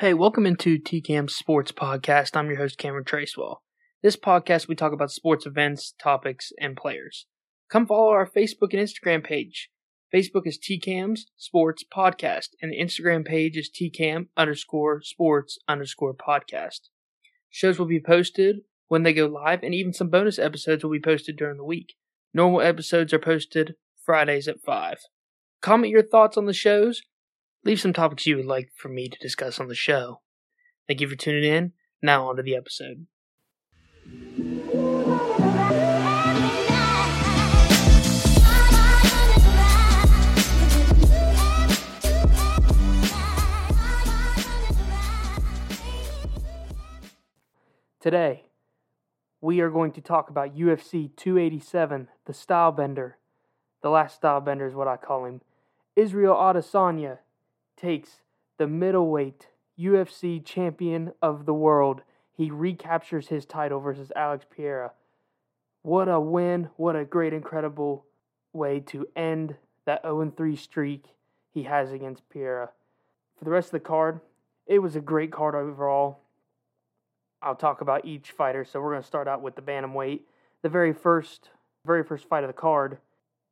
Hey, welcome into TCAM Sports Podcast. I'm your host, Cameron Tracewell. This podcast, we talk about sports events, topics, and players. Come follow our Facebook and Instagram page. Facebook is TCAM's Sports Podcast, and the Instagram page is TCAM underscore sports underscore podcast. Shows will be posted when they go live, and even some bonus episodes will be posted during the week. Normal episodes are posted Fridays at 5. Comment your thoughts on the shows leave some topics you would like for me to discuss on the show. Thank you for tuning in. Now on to the episode. Today, we are going to talk about UFC 287, the style bender. The last style bender is what I call him. Israel Adesanya takes the middleweight UFC champion of the world. He recaptures his title versus Alex Pereira. What a win. What a great, incredible way to end that 0 3 streak he has against Pereira. For the rest of the card, it was a great card overall. I'll talk about each fighter. So we're going to start out with the bantamweight. The very first, very first fight of the card,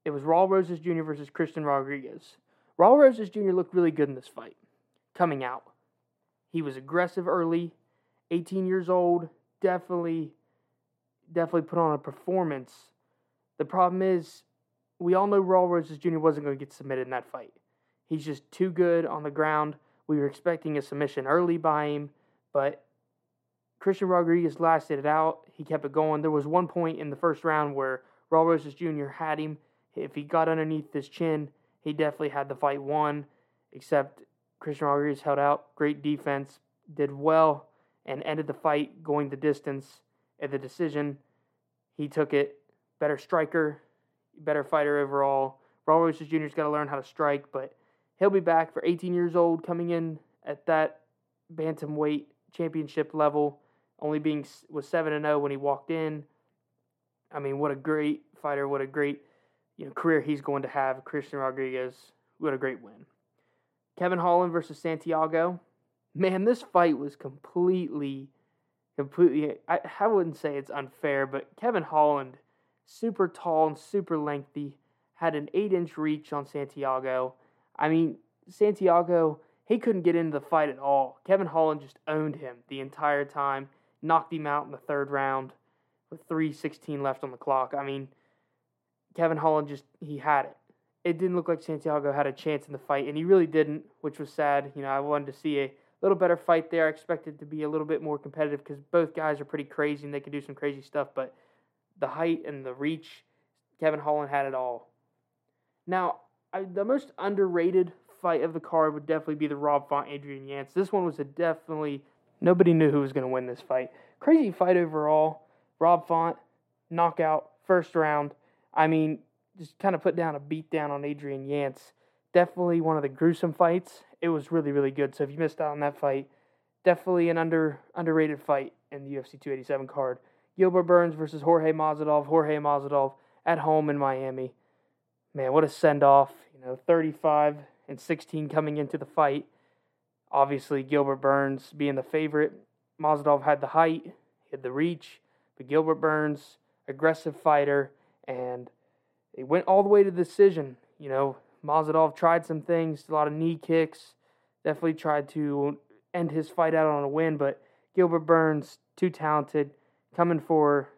it was Raul Rosas Jr. versus Christian Rodriguez. Raul Rosas Jr. looked really good in this fight, coming out. He was aggressive early, 18 years old, definitely, definitely put on a performance. The problem is, we all know Raul Rosas Jr. wasn't going to get submitted in that fight. He's just too good on the ground. We were expecting a submission early by him, but Christian Rodriguez lasted it out. He kept it going. There was one point in the first round where Raul Rosas Jr. had him. If he got underneath his chin, he definitely had the fight won, except Christian Rodriguez held out. Great defense, did well, and ended the fight going the distance. At the decision, he took it. Better striker, better fighter overall. Rosas Jr.'s got to learn how to strike, but he'll be back for 18 years old, coming in at that bantamweight championship level, only being was seven and zero oh when he walked in. I mean, what a great fighter! What a great you know career he's going to have. Christian Rodriguez, what a great win. Kevin Holland versus Santiago. Man, this fight was completely, completely. I, I wouldn't say it's unfair, but Kevin Holland, super tall and super lengthy, had an eight inch reach on Santiago. I mean, Santiago, he couldn't get into the fight at all. Kevin Holland just owned him the entire time, knocked him out in the third round with 3.16 left on the clock. I mean, Kevin Holland just he had it. It didn't look like Santiago had a chance in the fight, and he really didn't, which was sad. You know, I wanted to see a little better fight there. I expected to be a little bit more competitive because both guys are pretty crazy and they can do some crazy stuff. But the height and the reach, Kevin Holland had it all. Now, I, the most underrated fight of the card would definitely be the Rob Font Adrian Yanez. This one was a definitely nobody knew who was going to win this fight. Crazy fight overall. Rob Font knockout first round. I mean, just kind of put down a beat down on Adrian Yanez. Definitely one of the gruesome fights. It was really, really good. So if you missed out on that fight, definitely an under underrated fight in the UFC 287 card. Gilbert Burns versus Jorge Masvidal. Jorge Masvidal at home in Miami. Man, what a send off. You know, 35 and 16 coming into the fight. Obviously, Gilbert Burns being the favorite. Masvidal had the height, he had the reach, but Gilbert Burns, aggressive fighter, and it went all the way to decision. You know, Masvidal tried some things, a lot of knee kicks, definitely tried to end his fight out on a win, but Gilbert Burns, too talented, coming for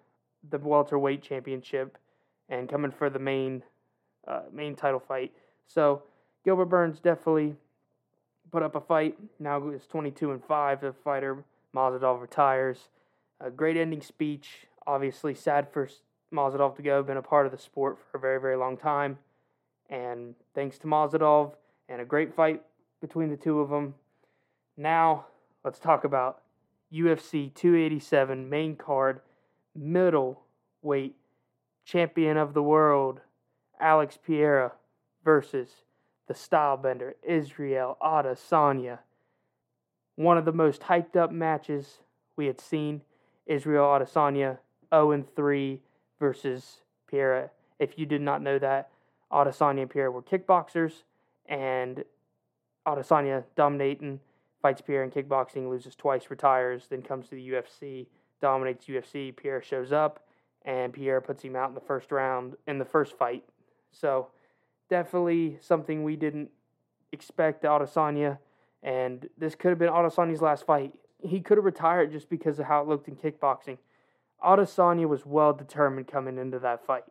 the welterweight championship and coming for the main uh, main title fight. So Gilbert Burns definitely put up a fight. Now it's 22 and five. The fighter Masvidal retires. A great ending speech. Obviously sad for Masvidal to go, been a part of the sport for a very, very long time. And thanks to Masvidal and a great fight between the two of them. Now, let's talk about UFC 287 main card middleweight champion of the world, Alex Pereira versus the stylebender Israel Adesanya. One of the most hyped up matches we had seen. Israel Adesanya 0 3 versus Pereira. If you did not know that, Adesanya and Pereira were kickboxers, and Adesanya dominating fights Pierre in kickboxing, loses twice, retires, then comes to the UFC, dominates UFC. Pierre shows up, and Pierre puts him out in the first round in the first fight. So definitely something we didn't expect Adesanya, and this could have been Adesanya's last fight. He could have retired just because of how it looked in kickboxing. Adesanya was well determined coming into that fight.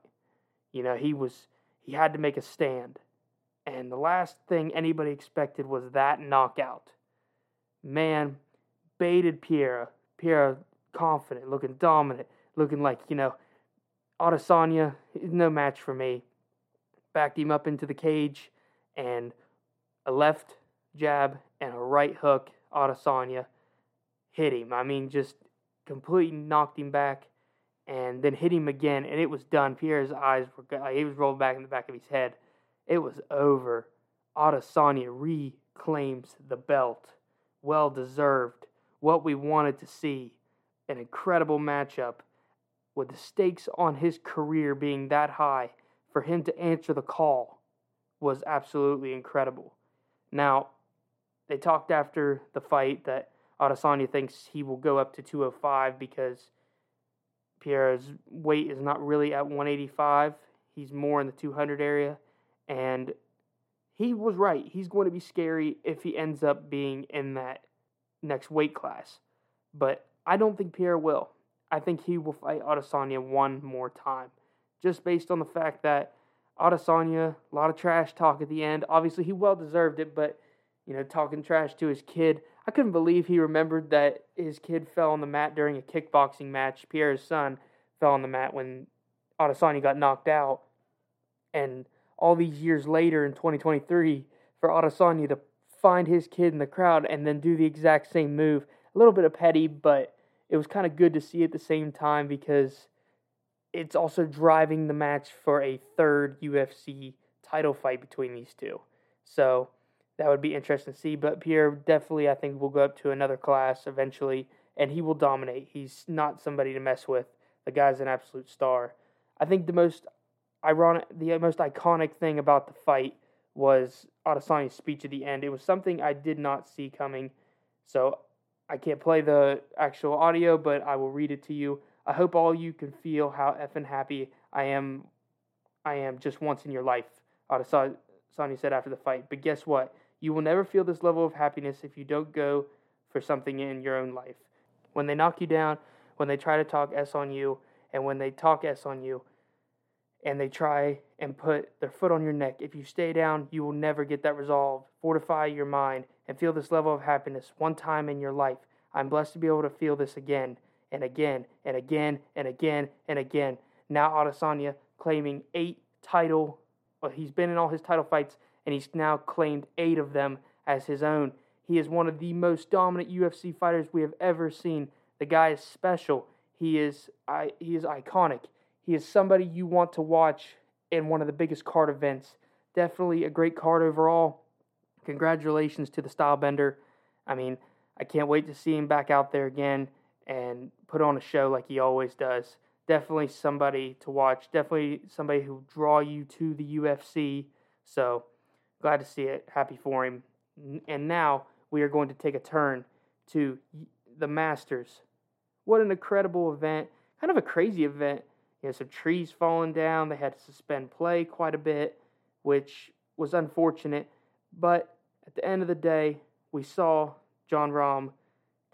You know, he was he had to make a stand. And the last thing anybody expected was that knockout. Man, baited Pierre. Pierre confident, looking dominant, looking like, you know, Adesanya is no match for me. Backed him up into the cage and a left jab and a right hook. Adesanya hit him. I mean, just completely knocked him back and then hit him again, and it was done. Pierre's eyes were he was rolled back in the back of his head. It was over. Adesanya reclaims the belt. Well deserved. What we wanted to see. An incredible matchup with the stakes on his career being that high for him to answer the call was absolutely incredible. Now, they talked after the fight that Adesanya thinks he will go up to 205 because Pierre's weight is not really at 185. He's more in the 200 area. And he was right. He's going to be scary if he ends up being in that next weight class. But I don't think Pierre will. I think he will fight Adesanya one more time. Just based on the fact that Adesanya, a lot of trash talk at the end. Obviously, he well deserved it, but, you know, talking trash to his kid. I couldn't believe he remembered that his kid fell on the mat during a kickboxing match. Pierre's son fell on the mat when Adesanya got knocked out. And all these years later in 2023, for Adesanya to find his kid in the crowd and then do the exact same move. A little bit of petty, but it was kind of good to see at the same time because it's also driving the match for a third UFC title fight between these two. So that would be interesting to see. But Pierre definitely, I think, will go up to another class eventually, and he will dominate. He's not somebody to mess with. The guy's an absolute star. I think the most ironic, the most iconic thing about the fight was Adesanya's speech at the end. It was something I did not see coming, so I can't play the actual audio, but I will read it to you. I hope all you can feel how effing happy I am. I am just once in your life. Adesanya said after the fight. But guess what? You will never feel this level of happiness if you don't go for something in your own life. When they knock you down, when they try to talk S on you, and when they talk S on you, and they try and put their foot on your neck, if you stay down, you will never get that resolve. Fortify your mind and feel this level of happiness one time in your life. I'm blessed to be able to feel this again and again and again and again and again. Now Adesanya claiming eight title. Well, he's been in all his title fights and he's now claimed eight of them as his own. He is one of the most dominant UFC fighters we have ever seen. The guy is special. He is I, he is iconic. He is somebody you want to watch in one of the biggest card events. Definitely a great card overall. Congratulations to the Stylebender. I mean, I can't wait to see him back out there again and put on a show like he always does. Definitely somebody to watch. Definitely somebody who draw you to the UFC. So Glad to see it. Happy for him. And now we are going to take a turn to the Masters. What an incredible event. Kind of a crazy event. You know, some trees falling down. They had to suspend play quite a bit, which was unfortunate. But at the end of the day, we saw Jon Rahm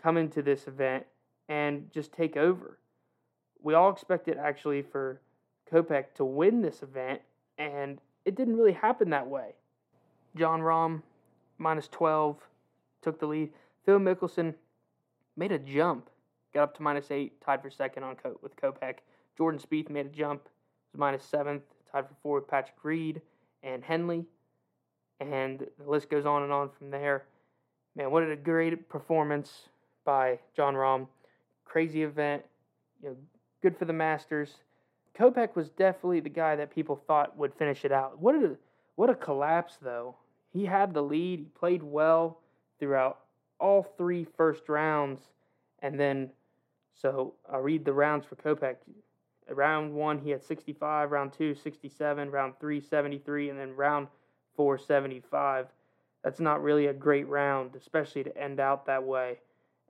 come into this event and just take over. We all expected actually for Koepka to win this event, and it didn't really happen that way. Jon Rahm, minus 12, took the lead. Phil Mickelson made a jump, got up to minus 8, tied for second on Co- with Koepka. Jordan Spieth made a jump, was minus 7th, tied for 4 with Patrick Reed and Henley. And the list goes on and on from there. Man, what a great performance by Jon Rahm. Crazy event. You know, good for the Masters. Koepka was definitely the guy that people thought would finish it out. What a what a collapse though he had the lead. He played well throughout all three first rounds. And then, so I'll read the rounds for Koepka. Round one, he had 65. Round two, 67. Round three, 73. And then round four, 75. that's not really a great round, especially to end out that way.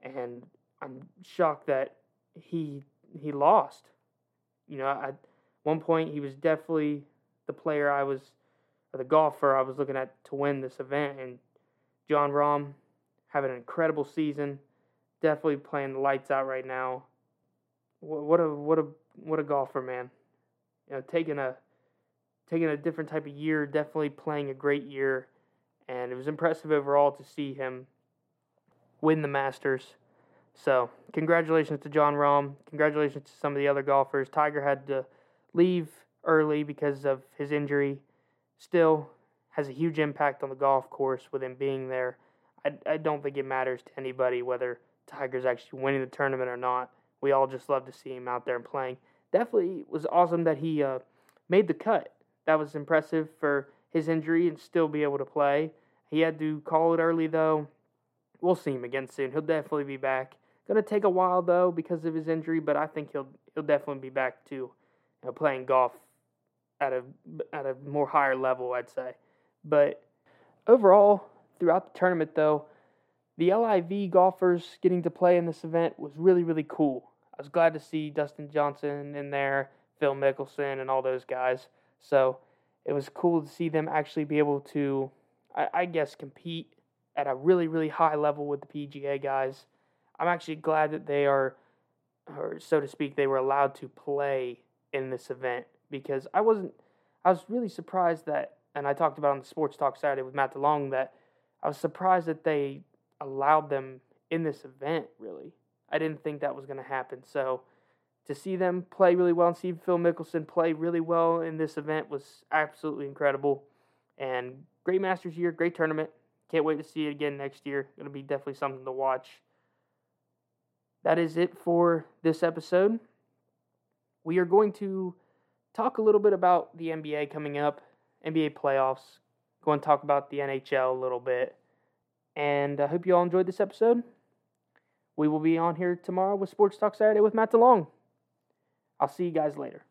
And I'm shocked that he he lost. You know, at one point he was definitely the player I was, the golfer I was looking at to win this event. And Jon Rahm having an incredible season, definitely playing the lights out right now. What a what a what a golfer, man! You know, taking a taking a different type of year, definitely playing a great year, and it was impressive overall to see him win the Masters. So, congratulations to Jon Rahm. Congratulations to some of the other golfers. Tiger had to leave early because of his injury. Still has a huge impact on the golf course with him being there. I, I don't think it matters to anybody whether Tiger's actually winning the tournament or not. We all just love to see him out there and playing. Definitely was awesome that he uh, made the cut. That was impressive for his injury and still be able to play. He had to call it early though. We'll see him again soon. He'll definitely be back. Gonna take a while though because of his injury, but I think he'll he'll definitely be back to you know, playing golf at a at a more higher level, I'd say. But overall, throughout the tournament though, the LIV golfers getting to play in this event was really really cool. I was glad to see Dustin Johnson in there, Phil Mickelson, and all those guys. So it was cool to see them actually be able to, I, I guess, compete at a really really high level with the PGA guys I'm actually glad that they are, or so to speak, they were allowed to play in this event because I wasn't. I was really surprised that, and I talked about on the Sports Talk Saturday with Matt DeLong that I was surprised that they allowed them in this event. Really, I didn't think that was going to happen. So to see them play really well and see Phil Mickelson play really well in this event was absolutely incredible. And great Masters year, great tournament. Can't wait to see it again next year. To be definitely something to watch that is it for this episode. We are going to talk a little bit about the NBA coming up, NBA playoffs, going to talk about the NHL a little bit. And I hope you all enjoyed this episode. We will be on here tomorrow with Sports Talk Saturday with Matt DeLong. I'll see you guys later.